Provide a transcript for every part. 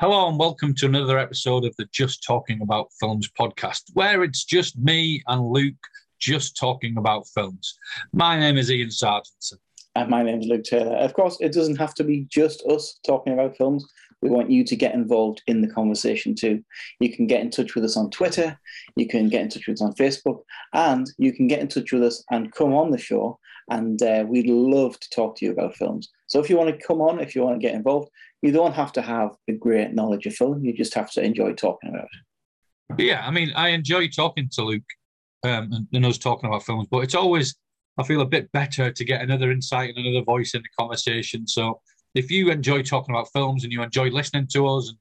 Hello and welcome to another episode of the Just Talking About Films podcast, where it's just me and Luke just talking about films. My name is Ian Sargentson. And my name is Luke Taylor. Of course, it doesn't have to be just us talking about films. We want you to get involved in the conversation too. You can get in touch with us on Twitter, you can get in touch with us on Facebook, and you can get in touch with us and come on the show. And uh, we'd love to talk to you about films. So if you want to come on, if you want to get involved, you don't have to have a great knowledge of film. You just have to enjoy talking about it. Yeah, I mean, I enjoy talking to Luke um, and, and us talking about films, but it's always, I feel a bit better to get another insight and another voice in the conversation. So if you enjoy talking about films and you enjoy listening to us,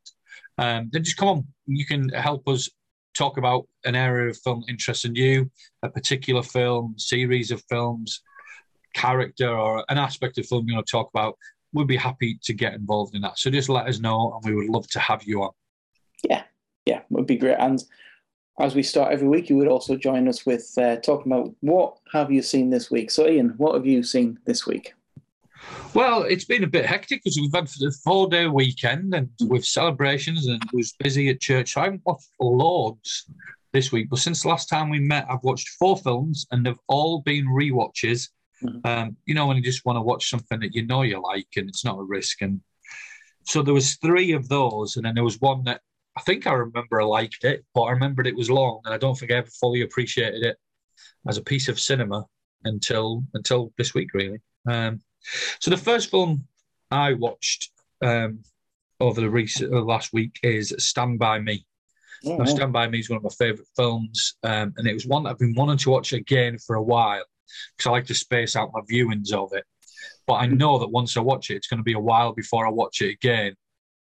and um, then just come on. You can help us talk about an area of film interesting you, a particular film, series of films, character, or an aspect of film you want to talk about. We'd be happy to get involved in that. So just let us know, and we would love to have you on. Yeah, yeah, would be great. And as we start every week, you would also join us with uh, talking about what have you seen this week. So, Ian, what have you seen this week? Well, it's been a bit hectic because we've had the four day weekend and with celebrations and was busy at church. So I haven't watched loads this week, but since the last time we met, I've watched four films and they've all been re-watches. Mm-hmm. Um, you know, when you just want to watch something that you know you like and it's not a risk. And so there was three of those, and then there was one that I think I remember I liked it, but I remembered it was long, and I don't think I ever fully appreciated it as a piece of cinema until until this week, really. Um, so the first film I watched um, over the recent uh, last week is Stand by Me. Oh, now, Stand by Me is one of my favourite films, um, and it was one that I've been wanting to watch again for a while because I like to space out my viewings of it. But I know that once I watch it, it's going to be a while before I watch it again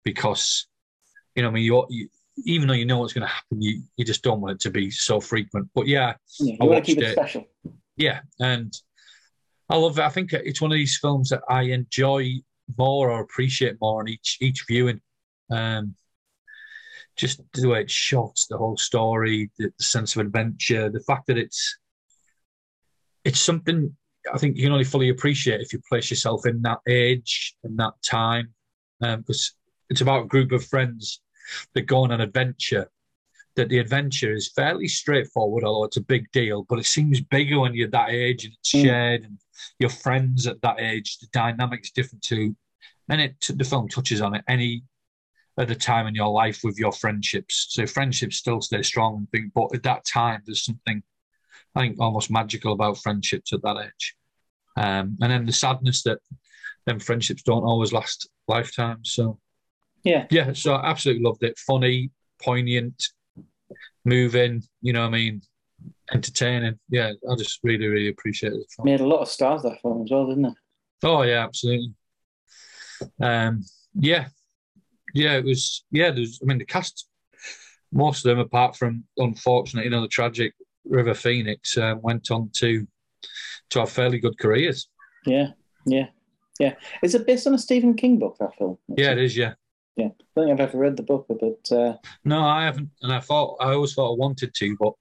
because, you know, I mean, you, you even though you know what's going to happen, you, you just don't want it to be so frequent. But yeah, yeah I watched it. Special. Yeah, and I love it. I think it's one of these films that I enjoy more or appreciate more on each each viewing. Um, just the way it's shot, the whole story, the, the, sense of adventure, the fact that it's it's something I think you can only fully appreciate if you place yourself in that age and that time, because um, it's about a group of friends that go on an adventure that the adventure is fairly straightforward, although it's a big deal, but it seems bigger when you're that age and it's mm. shared and your friends at that age, the dynamic's different too. And it the film touches on it any other time in your life with your friendships. So friendships still stay strong, but at that time there's something I think almost magical about friendships at that age. Um, and then the sadness that then friendships don't always last lifetimes. So yeah, yeah. So I absolutely loved it. Funny, poignant, moving. You know, what I mean, entertaining. Yeah, I just really, really appreciate it. Made a lot of stars that film as well, didn't it? Oh yeah, absolutely. Um, yeah, yeah, it was. Yeah, there's. I mean, the cast, most of them, apart from unfortunately, you know, the tragic River Phoenix, uh, went on to to have fairly good careers. Yeah, yeah, yeah. Is it based on a Stephen King book? That film? yeah, it is. Yeah. Yeah, I don't think I've ever read the book, but uh... no, I haven't, and I thought I always thought I wanted to, but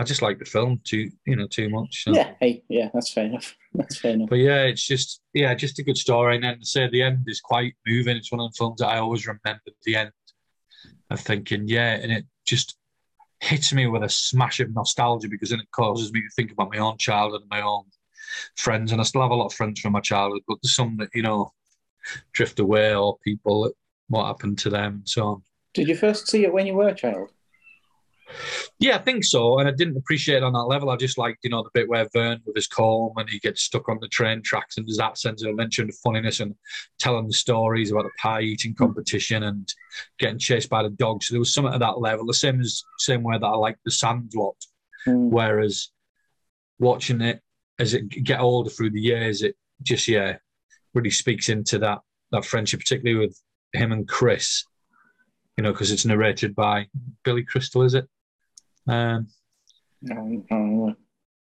I just like the film too, you know, too much. So. Yeah, hey, yeah, that's fair enough. That's fair enough. But yeah, it's just yeah, just a good story. And then to say the end is quite moving. It's one of the films that I always remember the end of thinking, yeah, and it just hits me with a smash of nostalgia because then it causes me to think about my own childhood and my own friends. And I still have a lot of friends from my childhood, but there's some that, you know, drift away or people, what happened to them and so on. Did you first see it when you were a child? Yeah, I think so. And I didn't appreciate it on that level. I just liked, you know, the bit where Vern with his comb and he gets stuck on the train tracks and there's that sense of adventure and funniness and telling the stories about the pie eating competition and getting chased by the dogs. So there was something at that level. The same as same way that I like the Sandlot. Mm. Whereas watching it as it get older through the years, it just yeah really speaks into that that friendship, particularly with him and Chris. You know, because it's narrated by Billy Crystal, is it? Um.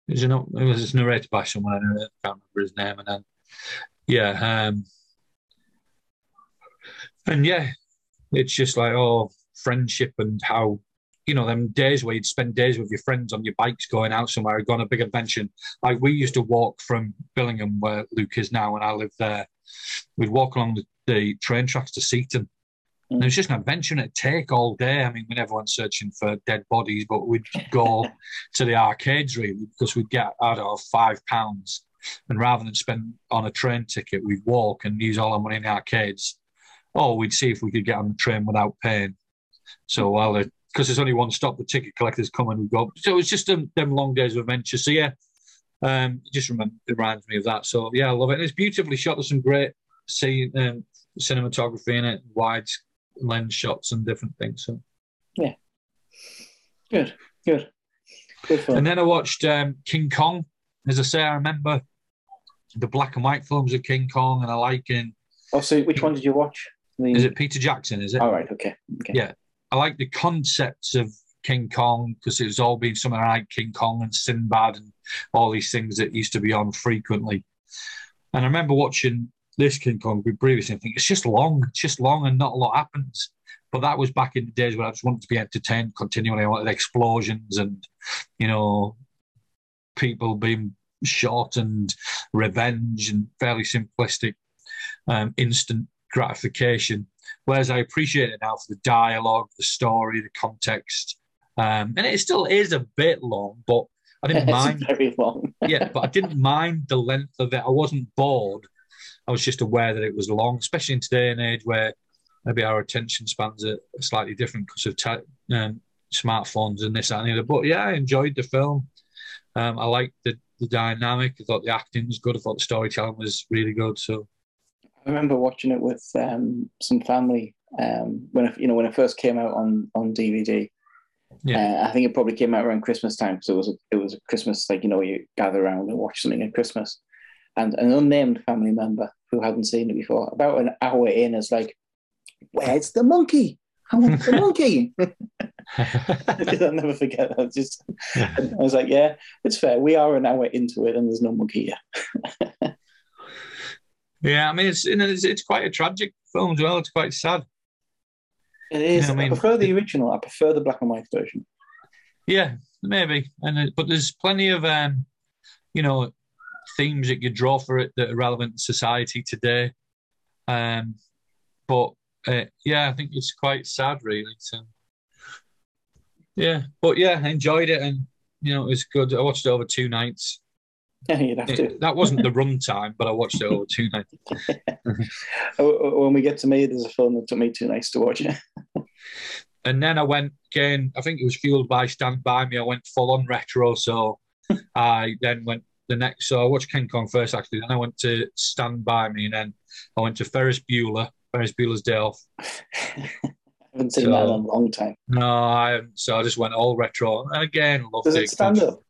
Is it not? It was narrated by someone. I can't remember his name. And then, yeah, um, and yeah, it's just like oh, friendship and how you know them days where you'd spend days with your friends on your bikes going out somewhere, going on a big adventure. Like we used to walk from Billingham, where Luke is now, and I live there. We'd walk along the, the train tracks to Seaton, And it was just an adventure and it'd take all day. I mean, we never went searching for dead bodies, but we'd go to the arcades really because we'd get out of five pounds. And rather than spend on a train ticket, we'd walk and use all our money in the arcades. Or we'd see if we could get on the train without paying. So while because there's only one stop, the ticket collectors come and we go. So it's just them, them long days of adventure. So yeah, um, it just remember, it reminds me of that. So yeah, I love it. And it's beautifully shot. There's some great scene, um, cinematography in it, wide lens shots and different things. So yeah, good, good, good And then I watched um, King Kong. As I say, I remember the black and white films of King Kong, and I like in. Oh, so which one did you watch? The... Is it Peter Jackson? Is it? All right. Okay. okay. Yeah, I like the concepts of King Kong because it was all been something I like King Kong and Sinbad and all these things that used to be on frequently. And I remember watching this King Kong previously and think it's just long, it's just long and not a lot happens. But that was back in the days when I just wanted to be entertained continually. I wanted explosions and, you know, people being shot and revenge and fairly simplistic, um, instant gratification. Whereas I appreciate it now for the dialogue, the story, the context. Um, and it still is a bit long, but I didn't it's mind. Very long. yeah, but I didn't mind the length of it. I wasn't bored. I was just aware that it was long, especially in today and age where maybe our attention spans are slightly different because of t- um, smartphones and this and the other. But yeah, I enjoyed the film. Um, I liked the, the dynamic. I thought the acting was good. I thought the storytelling was really good. So I remember watching it with um, some family um, when it, you know when it first came out on on DVD. Yeah, uh, I think it probably came out around Christmas time because it was a, it was a Christmas like you know you gather around and watch something at Christmas, and an unnamed family member who hadn't seen it before, about an hour in, is like, "Where's the monkey? I want the monkey." I'll never forget that. Just I was like, "Yeah, it's fair. We are an hour into it, and there's no monkey here." yeah, I mean, it's, you it's it's quite a tragic film as well. It's quite sad. It is. You know I, mean, I prefer the original. I prefer the black and white version. Yeah, maybe. And but there's plenty of um, you know, themes that you draw for it that are relevant to society today. Um, but uh, yeah, I think it's quite sad, really. So, yeah, but yeah, I enjoyed it, and you know, it was good. I watched it over two nights. Yeah, you'd have to. that wasn't the run time, but I watched it over two nights. when we get to me, there's a film that took me two nights to watch it. and then I went again. I think it was fueled by Stand By Me. I went full on retro, so I then went the next. So I watched King Kong first, actually. Then I went to Stand By Me, and then I went to Ferris Bueller. Ferris Bueller's Day Off. I haven't seen so, that in a long time. No, I so I just went all retro, and again, loved Does it, it stand up?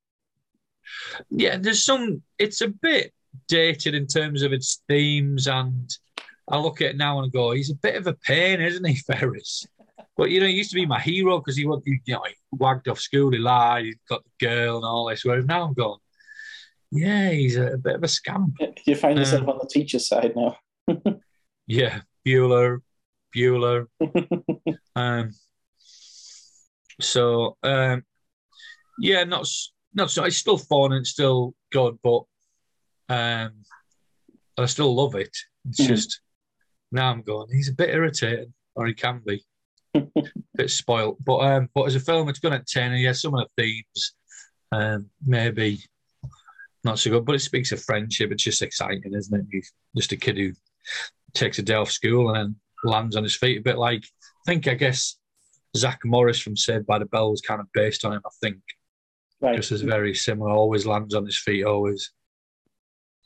yeah, there's some. It's a bit dated in terms of its themes, and I look at it now and go, he's a bit of a pain, isn't he, Ferris? But you know, he used to be my hero because he, you know, he wagged off school, he lied, he got the girl and all this. Whereas now I'm going, yeah, he's a, a bit of a scamp. You find yourself um, on the teacher's side now. yeah, Bueller, Bueller. um, so um, yeah, not not so it's still fun and still good, but um, I still love it. It's mm-hmm. just now I'm going. He's a bit irritating, or he can be a bit spoiled. But um, but as a film, it's good at ten. And yeah, some of the themes, um, maybe not so good, but it speaks of friendship. It's just exciting, isn't it? He's just a kid who takes a day off school and then lands on his feet. A bit like I think I guess Zach Morris from Saved by the Bell was kind of based on him. I think Right. Just as very similar, always lands on his feet, always.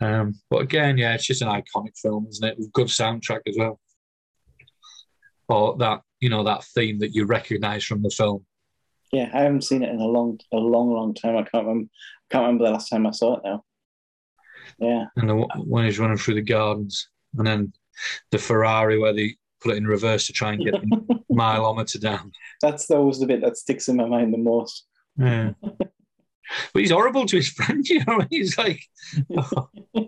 Um, but again, yeah, it's just an iconic film, isn't it? With good soundtrack as well. Or that, you know, that theme that you recognise from the film. Yeah, I haven't seen it in a long, a long, long time. I can't remember. Can't remember the last time I saw it now. Yeah. And the, when he's running through the gardens, and then the Ferrari where they put it in reverse to try and get the mileometer down. That's always the bit that sticks in my mind the most. Yeah. but he's horrible to his friend. You know, he's like. Oh.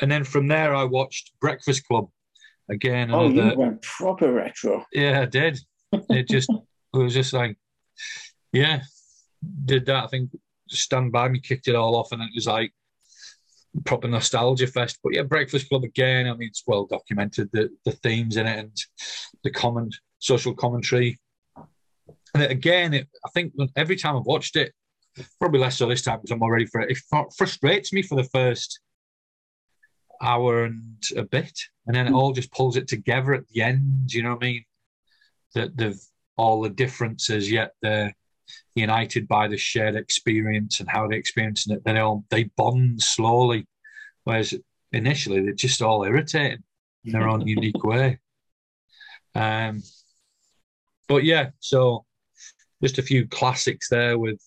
and then from there, I watched Breakfast Club again. Oh, another, you went proper retro. Yeah, I did. It just it was just like, yeah, did that. I think Stand By Me kicked it all off, and it was like, proper nostalgia fest. But yeah, Breakfast Club again. I mean, it's well documented the the themes in it and the common social commentary. And again, it, I think every time I've watched it, probably less so this time because I'm all ready for it. It frustrates me for the first hour and a bit, and then it all just pulls it together at the end. You know what I mean? That they've all the differences, yet they're united by the shared experience and how they experience it. They all they bond slowly, whereas initially they're just all irritating in their own unique way. Um, but yeah, so just a few classics there with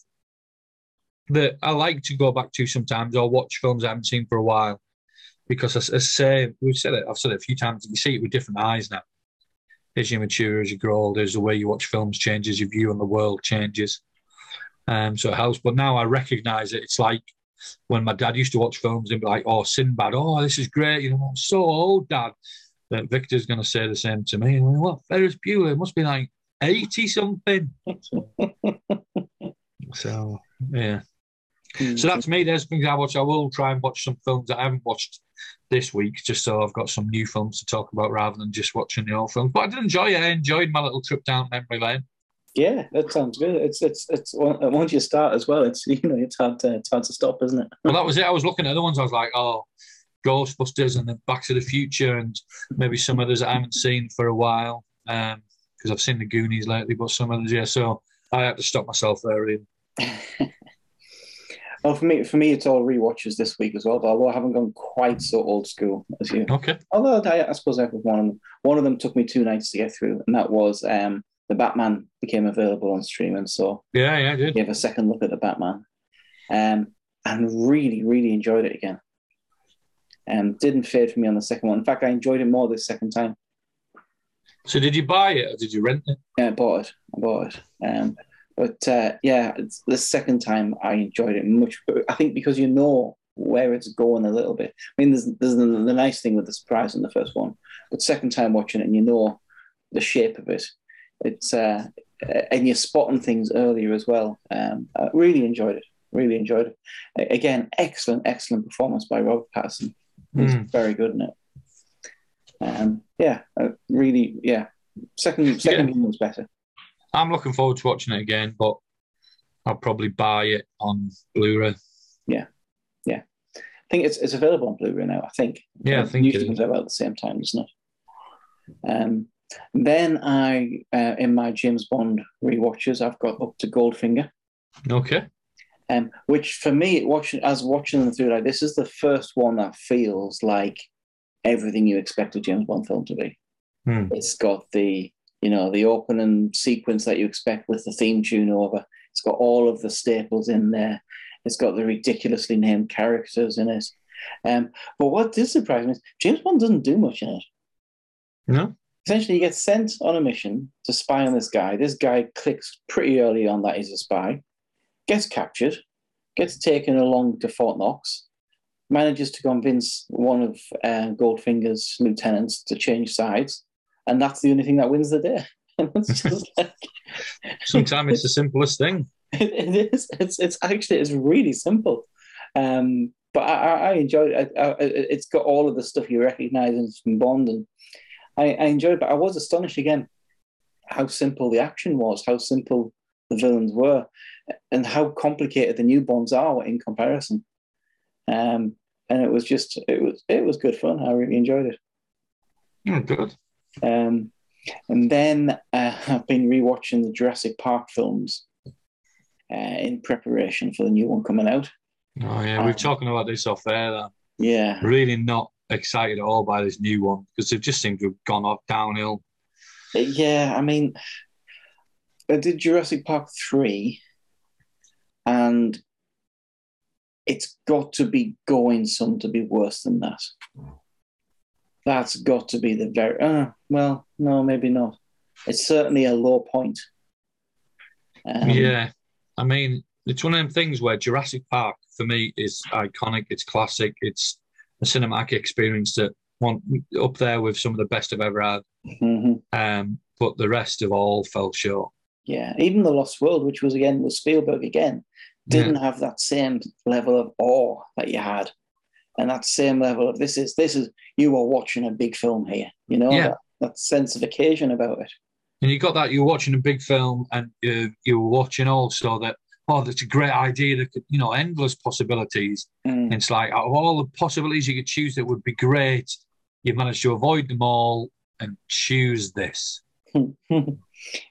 that I like to go back to sometimes or watch films I haven't seen for a while because as I say we've said it I've said it a few times you see it with different eyes now as you mature as you grow older as the way you watch films changes your view on the world changes. Um, so it helps. But now I recognize it it's like when my dad used to watch films and be like oh Sinbad oh this is great. You know I'm so old dad. That Victor's going to say the same to me. And what Ferris Bueller? Must be like 80 something so yeah. Mm-hmm. So that's me. There's things I watch. I will try and watch some films that I haven't watched this week, just so I've got some new films to talk about rather than just watching the old films. But I did enjoy it. I enjoyed my little trip down memory lane. Yeah, that sounds good. It's it's it's once you start as well, it's you know it's hard to it's hard to stop, isn't it? well, that was it. I was looking at the ones. I was like, oh, Ghostbusters and then Back to the Future and maybe some others I haven't seen for a while because um, I've seen the Goonies lately, but some others, yeah. So I had to stop myself there. Really. Well, for me, for me, it's all re-watches this week as well. But although I haven't gone quite so old school as you, okay. Although I, I suppose I have one of them. One of them took me two nights to get through, and that was um, the Batman became available on streaming. So yeah, yeah, I did. Gave a second look at the Batman, um, and really, really enjoyed it again. And um, didn't fade for me on the second one. In fact, I enjoyed it more this second time. So, did you buy it or did you rent it? Yeah, I bought it. I bought it. Um, but uh, yeah, it's the second time I enjoyed it much. I think because you know where it's going a little bit. I mean, there's there's the, the nice thing with the surprise in the first one, but second time watching it and you know the shape of it, it's uh, and you're spotting things earlier as well. Um, I really enjoyed it. Really enjoyed it. Again, excellent, excellent performance by Robert Pattinson. He's mm. very good in it. Um, yeah, uh, really, yeah. Second, second yeah. one was better. I'm looking forward to watching it again, but I'll probably buy it on Blu-ray. Yeah, yeah. I think it's it's available on Blu-ray now. I think. Yeah, I think usually comes out at the same time, doesn't it? Um, then I, uh, in my James Bond re-watches, I've got up to Goldfinger. Okay. Um, which for me, watching as watching them through, like this is the first one that feels like everything you expect a James Bond film to be. Hmm. It's got the you know, the opening sequence that you expect with the theme tune over. It's got all of the staples in there. It's got the ridiculously named characters in it. Um, but what did surprise me is James Bond doesn't do much in it. No. Essentially, he gets sent on a mission to spy on this guy. This guy clicks pretty early on that he's a spy, gets captured, gets taken along to Fort Knox, manages to convince one of uh, Goldfinger's lieutenants to change sides, and that's the only thing that wins the day. like, Sometimes it's the simplest thing. It, it is. It's it's actually it's really simple, um, but I, I enjoyed it. I, I, it's got all of the stuff you recognise from Bond, and I, I enjoyed it. But I was astonished again how simple the action was, how simple the villains were, and how complicated the new Bonds are in comparison. Um, and it was just it was it was good fun. I really enjoyed it. Mm, good. Um, and then uh, I've been rewatching the Jurassic Park films uh, in preparation for the new one coming out. Oh yeah, um, we're talking about this off air. Yeah, really not excited at all by this new one because they've just seemed to have gone off downhill. Yeah, I mean, I did Jurassic Park three, and it's got to be going some to be worse than that that's got to be the very uh, well no maybe not. It's certainly a low point. Um, yeah i mean it's one of them things where jurassic park for me is iconic it's classic it's a cinematic experience that one up there with some of the best i've ever had. Mm-hmm. um, but the rest of all fell short. Yeah even the lost world which was again was spielberg again didn't yeah. have that same level of awe that you had and that same level of this is this is you are watching a big film here. You know Yeah. that, that sense of occasion about it. And you got that you're watching a big film, and you you're watching also that oh, that's a great idea. That could, you know, endless possibilities. Mm. It's like out of all the possibilities you could choose that would be great, you've managed to avoid them all and choose this.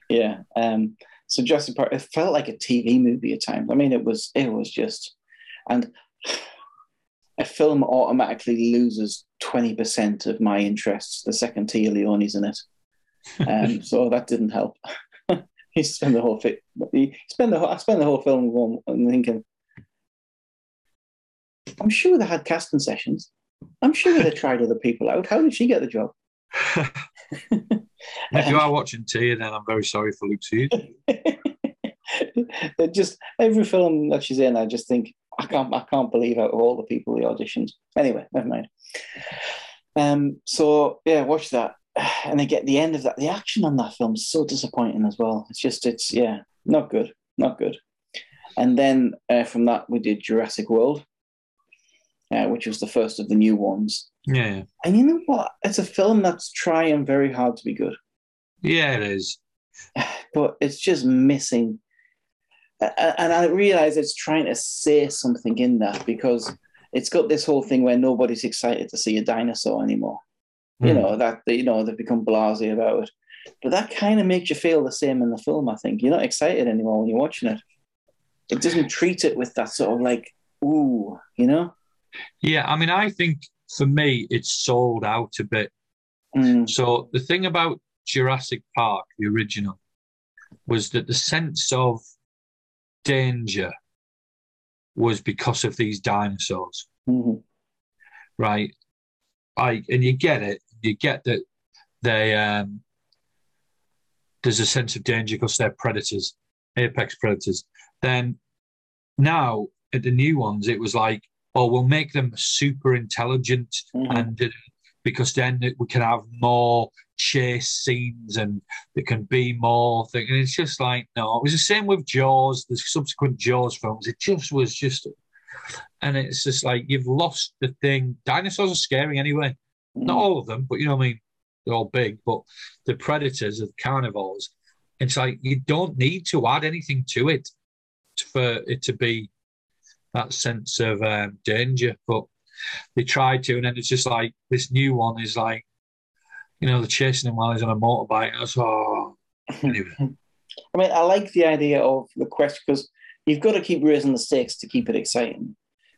yeah. Um, so Jurassic Park, it felt like a TV movie at times. I mean, it was it was just, and a film automatically loses twenty percent of my interests the second Téa Leoni's in it. Um, so that didn't help. he spent the whole fi- he spent the whole, I spent the whole film going and thinking, I'm sure they had casting sessions. I'm sure they tried other people out. How did she get the job? if you are watching Tia, then I'm very sorry for Luke Seed. Just every film that she's in, I just think I can't I can't believe out of all the people the auditions. Anyway, never mind. Um, so yeah, watch that, and then get the end of that. The action on that film is so disappointing as well. It's just it's yeah, not good, not good. And then uh, from that we did Jurassic World, uh, which was the first of the new ones. Yeah, And you know what? It's a film that's trying very hard to be good. yeah, it is. but it's just missing. And I realize it's trying to say something in that because it's got this whole thing where nobody's excited to see a dinosaur anymore. You Hmm. know that you know they've become blasé about it, but that kind of makes you feel the same in the film. I think you're not excited anymore when you're watching it. It doesn't treat it with that sort of like ooh, you know. Yeah, I mean, I think for me, it's sold out a bit. Mm, So the thing about Jurassic Park, the original, was that the sense of danger was because of these dinosaurs, mhm, right? I and you get it. You get that they um, there's a sense of danger because they're predators, apex predators. Then now at the new ones, it was like, oh, we'll make them super intelligent mhm. and uh, because then we can have more chase scenes and there can be more thing. And it's just like no, it was the same with Jaws, the subsequent Jaws films. It just was just, and it's just like you've lost the thing. Dinosaurs are scary anyway. Not all of them, but you know what I mean. They're all big, but the predators of carnivores. It's like you don't need to add anything to it for it to be that sense of um, danger. But they tried to, and then it's just like this new one is like, you know, they're chasing him while he's on a motorbike. I was, oh, anyway. I mean, I like the idea of the quest because you've got to keep raising the stakes to keep it exciting.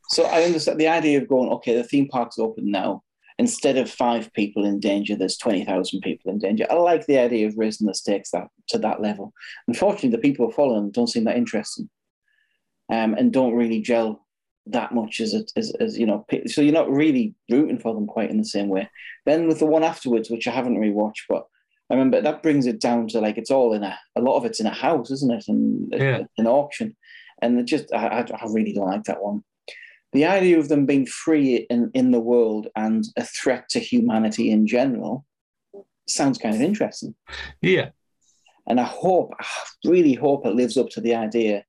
So I understand the idea of going, okay, the theme park's open now. Instead of five people in danger, there's 20,000 people in danger. I like the idea of raising the stakes that, to that level. Unfortunately, the people who follow them don't seem that interesting um, and don't really gel that much as, it, as, as, you know, so you're not really rooting for them quite in the same way. Then with the one afterwards, which I haven't rewatched, but I remember that brings it down to like it's all in a a lot of it's in a house, isn't it? And Yeah. an auction, and it just I, I I really don't like that one. The idea of them being free in in the world and a threat to humanity in general sounds kind of interesting, Yeah, and I hope I really hope it lives up to the idea.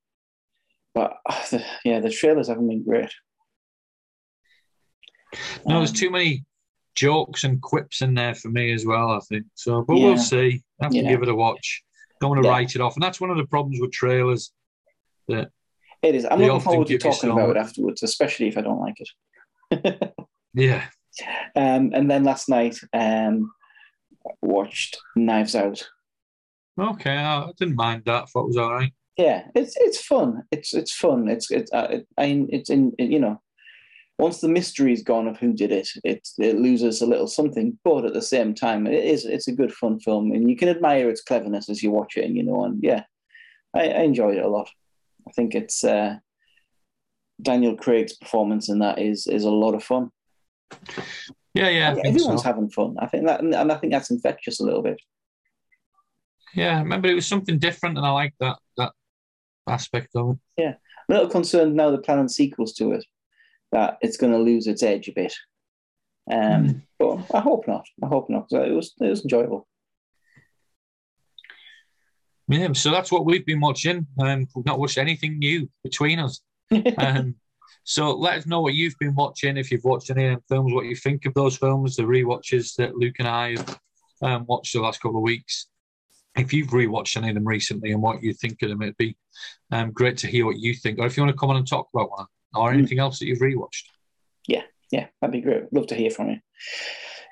But the, yeah, the trailers haven't been great. no, there's Um, too many jokes and quips in there for me as well, I think. So, but Yeah. we'll see. I have to Yeah. give it a watch. Don't want to Yeah. write it off. And that's one of the problems with trailers. That It is. I'm looking forward to talking about it afterwards, especially if I don't like it. yeah, Um, and then last night, um, watched Knives Out. okay, I didn't mind that. I thought it was all right. Yeah, it's it's fun. It's it's fun. It's it's uh, it, I it's in it, you know, once the mystery is gone of who did it, it it loses a little something. But at the same time, it is it's a good fun film, and you can admire its cleverness as you watch it. And you know, and yeah, I, I enjoyed it a lot. I think it's uh, Daniel Craig's performance in that is is a lot of fun. Yeah, yeah, I Everyone's so. having fun. I think that, and I think that's infectious a little bit. Yeah, I remember it was something different, and I like that that aspect of it. I'm a little concerned now they're planning sequels to it, that it's going to lose its edge a bit. Um, But I hope not. I hope not. It was it was enjoyable. Yeah, so that's what we've been watching. Um, we've not watched anything new between us. Um, So let us know what you've been watching. If you've watched any of films, what you think of those films, the re-watches that Luke and I have um, watched the last couple of weeks. If you've rewatched any of them recently and what you think of them, it'd be um, great to hear what you think. Or if you want to come on and talk about one or Hmm. anything else that you've rewatched. Yeah, yeah, that'd be great. Love to hear from you.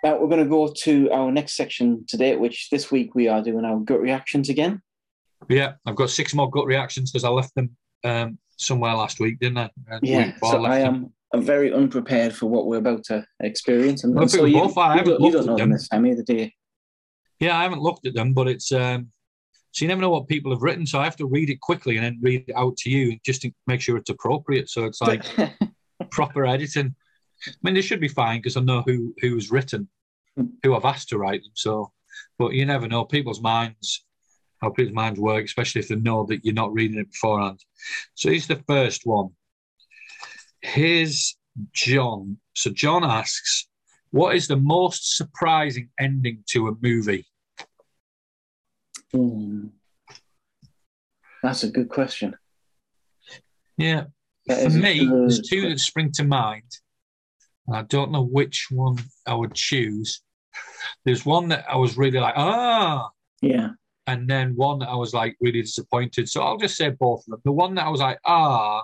Now we're going to go to our next section today, which this week we are doing our gut reactions again. Yeah, I've got six more gut reactions because I left them um, somewhere last week, didn't I? Uh, Yeah, so I them. am I'm very unprepared for what we're about to experience, and, and so you, both are. You don't, you don't know them this time either, do you? Yeah, I haven't looked at them, but it's um, so you never know what people have written. So I have to read it quickly and then read it out to you just to make sure it's appropriate. So it's like proper editing. I mean, they should be fine because I know who who's written, who I've asked to write them. So, but you never know people's minds, how people's minds work, especially if they know that you're not reading it beforehand. So here's the first one. Here's John. So John asks, "What is the most surprising ending to a movie?" Hmm. That's a good question. Yeah, That for me, good there's two that spring to mind. I don't know which one I would choose. There's one that I was really like, ah, Yeah. and then one that I was like really disappointed. So I'll just say both of them. The one that I was like, ah,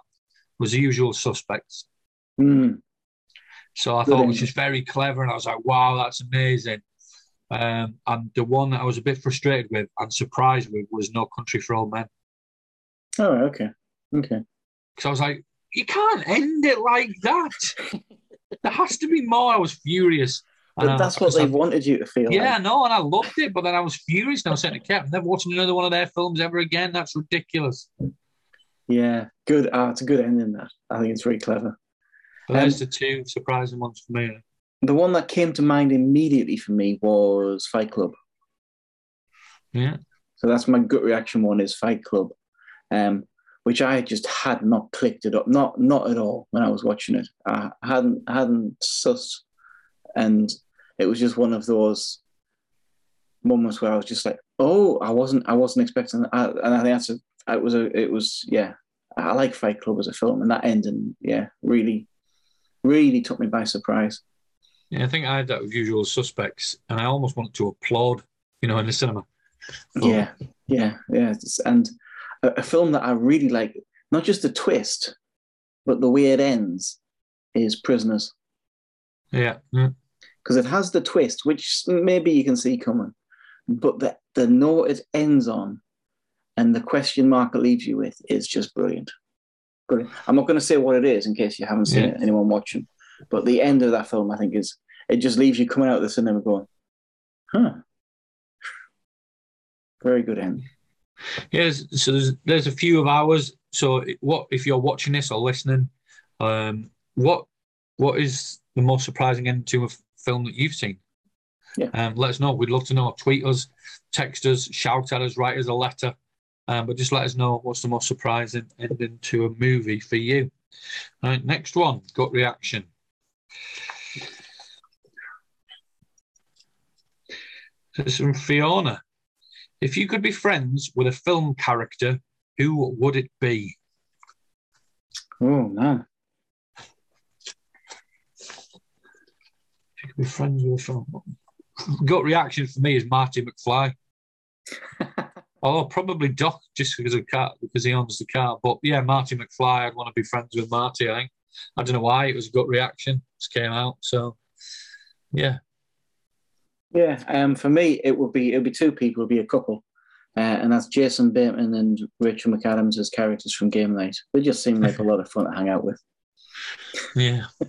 was the usual suspects. Hmm. So I thought, which ending. is very clever, and I was like, wow, that's amazing. Um, and the one that I was a bit frustrated with and surprised with was No Country for Old Men. Oh, Okay. Okay. Because I was like, you can't end it like that. there has to be more. I was furious. But And I- that's what because I- they wanted you to feel. Yeah, Like. no, and I loved it, but then I was furious. And I was saying to Kev, never watching another one of their films ever again. That's ridiculous. Yeah. Good. Ah, it's a good ending. That I think it's very clever. But there's Um, the two surprising ones for me. The one that came to mind immediately for me was Fight Club. Yeah. So that's my gut reaction. One is Fight Club, um, which I just had not clicked it up, not not at all when I was watching it. I hadn't hadn't sus, and it was just one of those moments where I was just like, oh, I wasn't I wasn't expecting that, I, and I think that's a, it was a it was yeah. I like Fight Club as a film, and that ending, yeah, really, really took me by surprise. Yeah, I think I had that with Usual Suspects, and I almost wanted to applaud, you know, in the cinema. But- Yeah, yeah, yeah. And a, a film that I really like, not just the twist, but the way it ends, is Prisoners. Yeah. mm, Because it has the twist, which maybe you can see coming, but the, the note it ends on and the question mark it leaves you with is just brilliant. Brilliant. I'm not going to say what it is in case you haven't seen Yeah. it, anyone watching, but the end of that film, I think, is it just leaves you coming out of the cinema going, huh. Very good end. Yes, so there's there's a few of ours. So what if you're watching this or listening? Um, what what is the most surprising end to a f- film that you've seen? Yeah. Um, let us know. We'd love to know. Tweet us, text us, shout at us, write us a letter. Um, but just let us know what's the most surprising ending to a movie for you. All right, next one, gut reaction. This is from Fiona. If you could be friends with a film character, who would it be? Oh, man. If you could be friends with a film. Gut reaction for me is Marty McFly. Oh, probably Doc, just because of car, because he owns the car. But yeah, Marty McFly, I'd want to be friends with Marty. I think. I don't know why it was a gut reaction. Just came out. So yeah, Yeah, um, for me, it would be it would be two people, it would be a couple, uh, and that's Jason Bateman and Rachel McAdams as characters from Game Night. They just seem like a lot of fun to hang out with. yeah.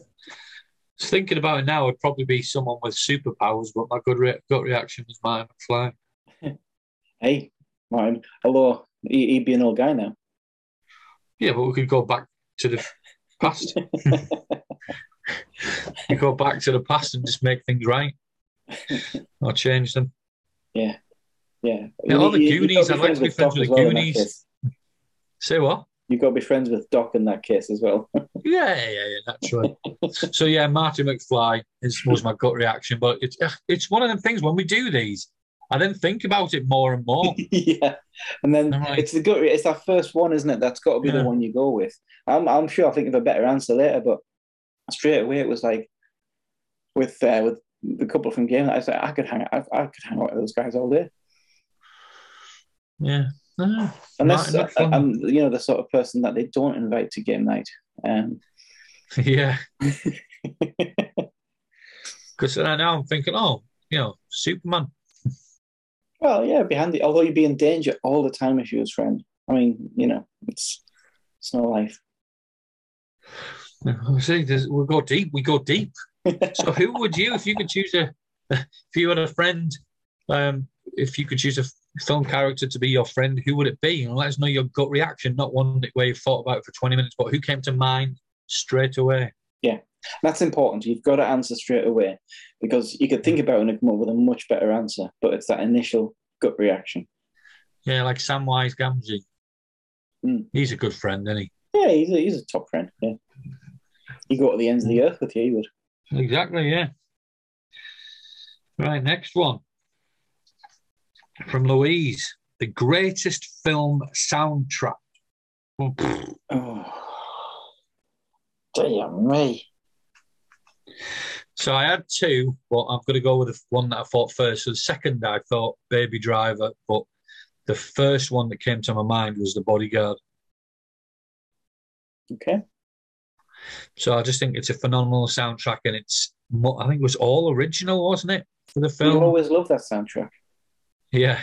Thinking about it now, it'd probably be someone with superpowers. But my good re- gut reaction was Marty McFly. Hey, Martin, although he, he'd be an old guy now. Yeah, but we could go back to the past. you go back to the past and just make things right, or change them. Yeah, yeah. Yeah, all the Goonies, I'd like to be friends Doc with the well Goonies. Say what? You've got to be friends with Doc in that case as well. Yeah, yeah, yeah, naturally. so yeah, Marty McFly is was my gut reaction, but it's it's one of them things when we do these. I then think about it more and more. yeah, and then like- it's the gut. It's that first one, isn't it? That's got to be Yeah. the one you go with. I'm, I'm sure I'll think of a better answer later, but straight away it was like with uh, with the couple from game. I said I could hang, I, I could hang out with those guys all day. yeah. Ah, Unless Right, uh. I'm, you know, the sort of person that they don't invite to game night. Um, yeah. Because now I'm thinking, oh, you know, Superman. Well, yeah, behind it'd be handy. Although you'd be in danger all the time if you was friend. I mean, you know, it's it's no life. I See, there's- we go deep. We go deep. So, who would you, if you could choose a, if you had a friend, um, if you could choose a film character to be your friend, who would it be? And let us know your gut reaction, not one that where you've thought about it for 20 minutes, but who came to mind straight away. That's important. You've got to answer straight away because you could think about it and come up with a much better answer, but it's that initial gut reaction. Yeah, like Samwise Gamgee. Mm. He's a good friend, isn't he? Yeah, he's a, he's a top friend. Yeah. He'd go to the ends of the earth with you, he would. Exactly, yeah. Right, next one. From Louise. The greatest film soundtrack. Pfft, Oh, dear me. So I had two, but I'm going to go with the one that I thought first. So the second, I thought Baby Driver, but the first one that came to my mind was The Bodyguard. Okay. So I just think it's a phenomenal soundtrack, and it's I think it was all original, wasn't it, for the film? always love that soundtrack. Yeah,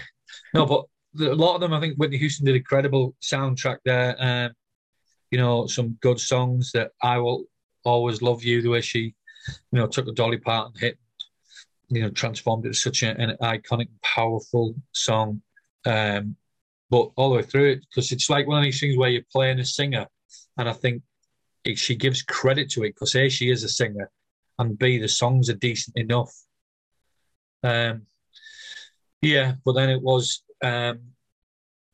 no, but a lot of them, I think Whitney Houston did a credible soundtrack there. Um, you know, some good songs that I will always love you. The way she, you know, took a Dolly Parton hit, you know, transformed it to such a- an iconic, powerful song. Um, but all the way through it, because it's like one of these things where you're playing a singer, and I think she gives credit to it because a she is a singer, and b the songs are decent enough. Um, yeah, but then it was um,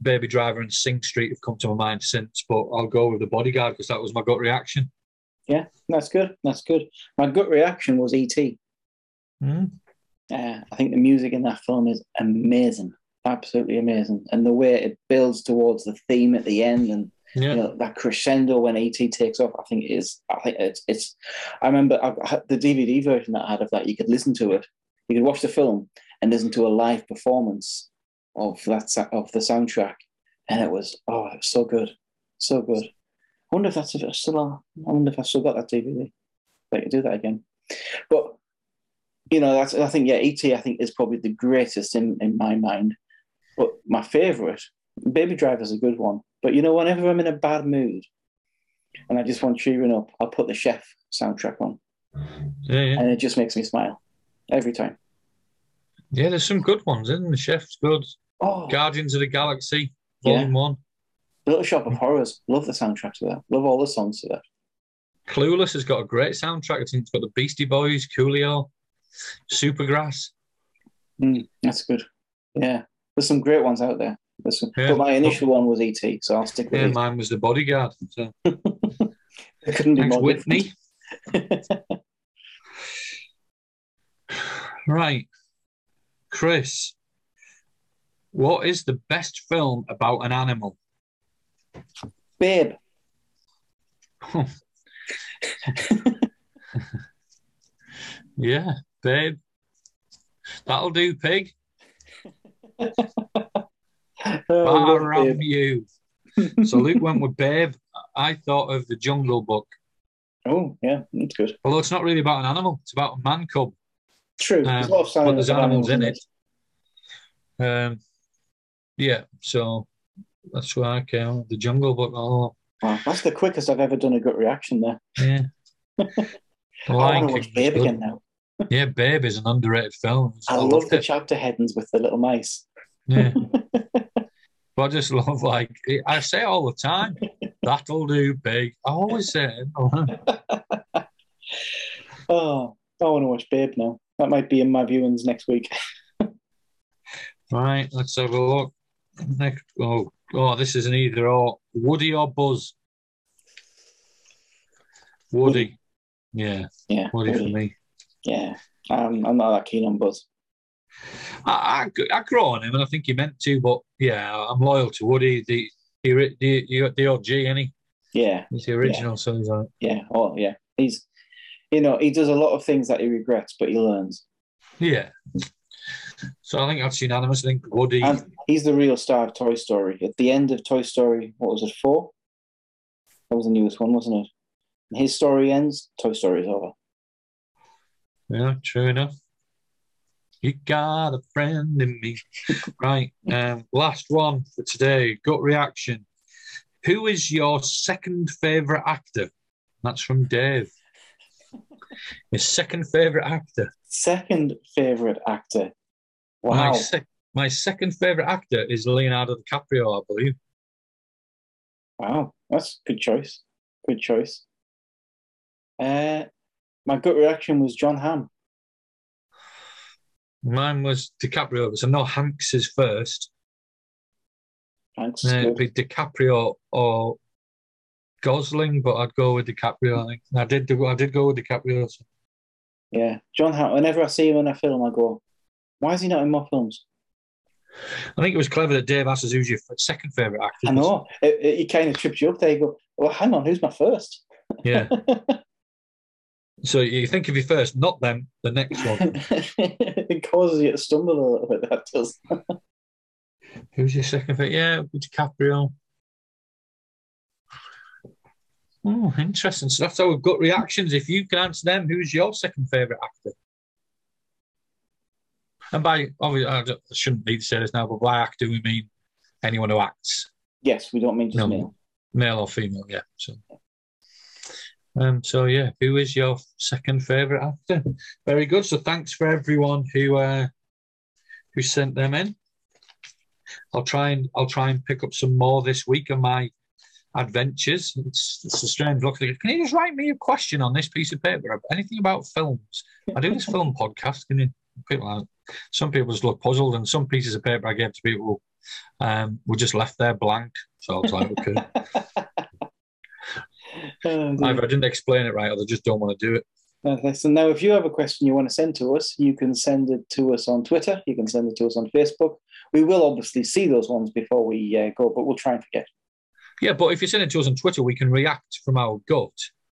Baby Driver and Sing Street have come to my mind since, but I'll go with the Bodyguard because that was my gut reaction. Yeah, that's good. That's good. My gut reaction was E.T. Mm. Uh, I think the music in that film is amazing, absolutely amazing, and the way it builds towards the theme at the end, and Yeah, you know that crescendo when ET takes off. I think it is. I think it's. It's. I remember I, the DVD version that I had of that. You could listen to it. You could watch the film and listen to a live performance of that of the soundtrack, and it was oh, it was so good, so good. I wonder if that's if it's still. on. I wonder if I still got that DVD. I could do that again, but you know that's. I think yeah, ET. I think is probably the greatest in in my mind. But my favorite, Baby Driver's a good one. But you know, whenever I'm in a bad mood and I just want cheering up, I'll put the Chef soundtrack on, yeah, yeah. and it just makes me smile every time. Yeah, there's some good ones, isn't there? The Chef's good. Oh, Guardians of the Galaxy, Yeah. Volume 1. Little Shop of Horrors. Love the soundtrack to that. Love all the songs to that. Clueless has got a great soundtrack. It's got the Beastie Boys, Coolio, Supergrass. Mm, that's good. Yeah, there's some great ones out there. Some, Yeah. But my initial one was ET, so I'll stick with Yeah, it. mine was The Bodyguard. So, couldn't thanks, Whitney. Right. Chris, what is the best film about an animal? Babe. Yeah, babe. That'll do, pig. Oh, you. So Luke went with Babe. I thought of the Jungle Book. Oh, yeah, that's good. Although it's not really about an animal, it's about a man cub. True. Um, there's a lot of but there's of animals in it. it. Um, yeah, so that's why I came the Jungle Book. Oh, Wow, that's the quickest I've ever done a gut reaction there. yeah. I want to watch Babe good. again now. Yeah, Babe is an underrated film. I, loved love the it. chapter headings with the little mice. Yeah. but I just love like I say it all the time. That'll do, big. I always say it. Oh, I want to watch Babe now. That might be in my viewings next week. Right, let's have a look. Next, oh, oh, this is an either or. Woody or Buzz? Woody. Yeah, Yeah, Woody for me. yeah. Um, I'm not that keen on Buzz. I, I, I grew on him, and I think he meant to, but yeah, I'm loyal to Woody. The the the, the OG, any Yeah, he's the original, so he's like, yeah, oh yeah. He's, you know, he does a lot of things that he regrets, but he learns. yeah. So I think that's unanimous. I think Woody. And he's the real star of Toy Story. At the end of Toy Story, what was it, four? That was the newest one, wasn't it? And his story ends, Toy Story is over. Yeah, true enough. You got a friend in me. right. Um, last one for today. Gut reaction. Who is your second favourite actor? That's from Dave. Your second favourite actor. Second favorite actor. My, Wow. sec- my second favourite actor is Leonardo DiCaprio, I believe. Wow. That's a good choice. Good choice. Uh, my gut reaction was Jon Hamm. Mine was DiCaprio, because I know Hanks is first. Thanks. Uh, it'd be DiCaprio or Gosling, but I'd go with DiCaprio. I think I did. Do, I did go with DiCaprio. so- Yeah. Jon Hamm. Whenever I see him in a film, I go, why is he not in more films? I think it was clever that Dave asked us who's your second favorite actor. I know. It, it, it kind of trips you up there. You go, well, hang on, who's my first? Yeah. So you think of your first, not them, the next one. it causes you to stumble a little bit. That does. Who's your second favorite? Yeah, DiCaprio. Oh, interesting. So that's our gut reactions. If you can answer them, who's your second favorite actor? And by obviously, I shouldn't need to say this now, but by actor we mean anyone who acts, Yes, we don't mean just No. male. male or female. Yeah. So, um, so yeah, who is your second favorite actor? Very good. So thanks for everyone who uh, who sent them in. I'll try and I'll try and pick up some more this week of my adventures. It's, it's a strange look. Can you just write me a question on this piece of paper? Anything about films? I do this film podcast. Can you? People, are- some people just look puzzled, and some pieces of paper I gave to people um, were just left there blank. So I was like, okay, Oh, either I didn't explain it right, or they just don't want to do it. Okay, so now, if you have a question you want to send to us, you can send it to us on Twitter. You can send it to us on Facebook. We will obviously see those ones before we uh, go, but we'll try and forget. Yeah, but if you send it to us on Twitter, we can react from our gut,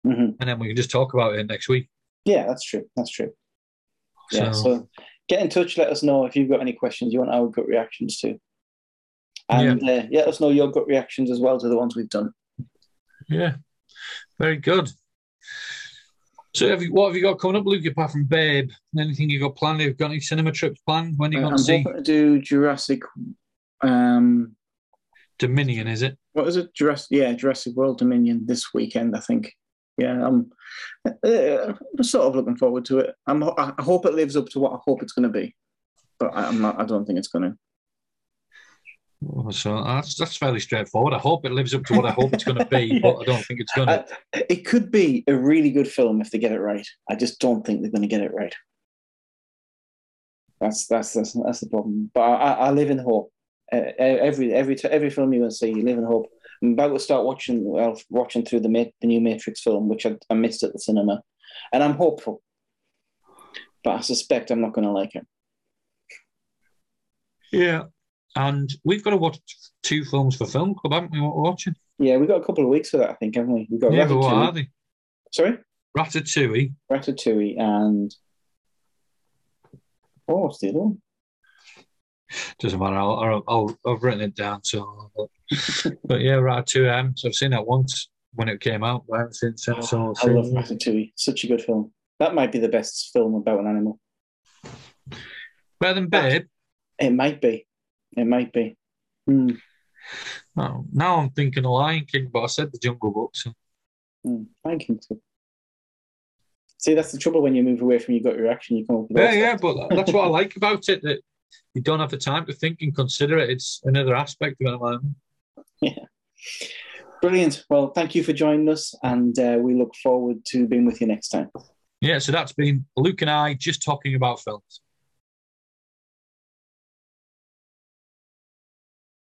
Mhm. and then we can just talk about it next week. Yeah, that's true. That's true. Yeah, So- so get in touch. Let us know if you've got any questions you want our gut reactions to. And uh, yeah, let us know your gut reactions as well to the ones we've done. Yeah, very good. So, have you, what have you got coming up, Luke? Apart from Babe, anything you've got planned? Have you got any cinema trips planned? When are you Uh, going to see to do Jurassic. Um, Dominion? Is it? what is it? Jurassic, yeah, Jurassic World Dominion this weekend, I think. Yeah, I'm, uh, sort of looking forward to it. I'm, I hope it lives up to what I hope it's going to be, but I, I'm not. I don't think it's going to. So that's that's fairly straightforward. I hope it lives up to what I hope it's going to be, but I don't think it's going to. It could be a really good film if they get it right. I just don't think they're going to get it right. That's that's that's, that's the problem. But I, I live in hope. Uh, every every every film you will see, you live in hope. I'm about to start watching well, watching through the Ma- the new Matrix film, which I, I missed at the cinema, and I'm hopeful. But I suspect I'm not going to like it. Yeah, and we've got to watch two films for Film Club, haven't we? What we're watching? Yeah, we've got a couple of weeks for that, I think, haven't we? We've got Yeah, what are they? Sorry, Ratatouille. Ratatouille and oh, what's the other one? Doesn't matter. I'll, I'll, I'll, I've written it down. So, but yeah, Ratatouille. Um, so I've seen that once when it came out. But I haven't seen since. So I'll love. Ratatouille. Such a good film. That might be the best film about an animal. Better than Babe. It might be. It might be. Hmm. Oh, now I'm thinking of Lion King, but I said the Jungle Book. So. Hmm. I think so. See, that's the trouble when you move away from you got your gut reaction. You come up with Yeah, yeah, but that's what I like about it. That you don't have the time to think and consider it. It's another aspect of at the. Brilliant. Well, thank you for joining us, and uh, we look forward to being with you next time. Yeah, so that's been Luke and I just talking about films.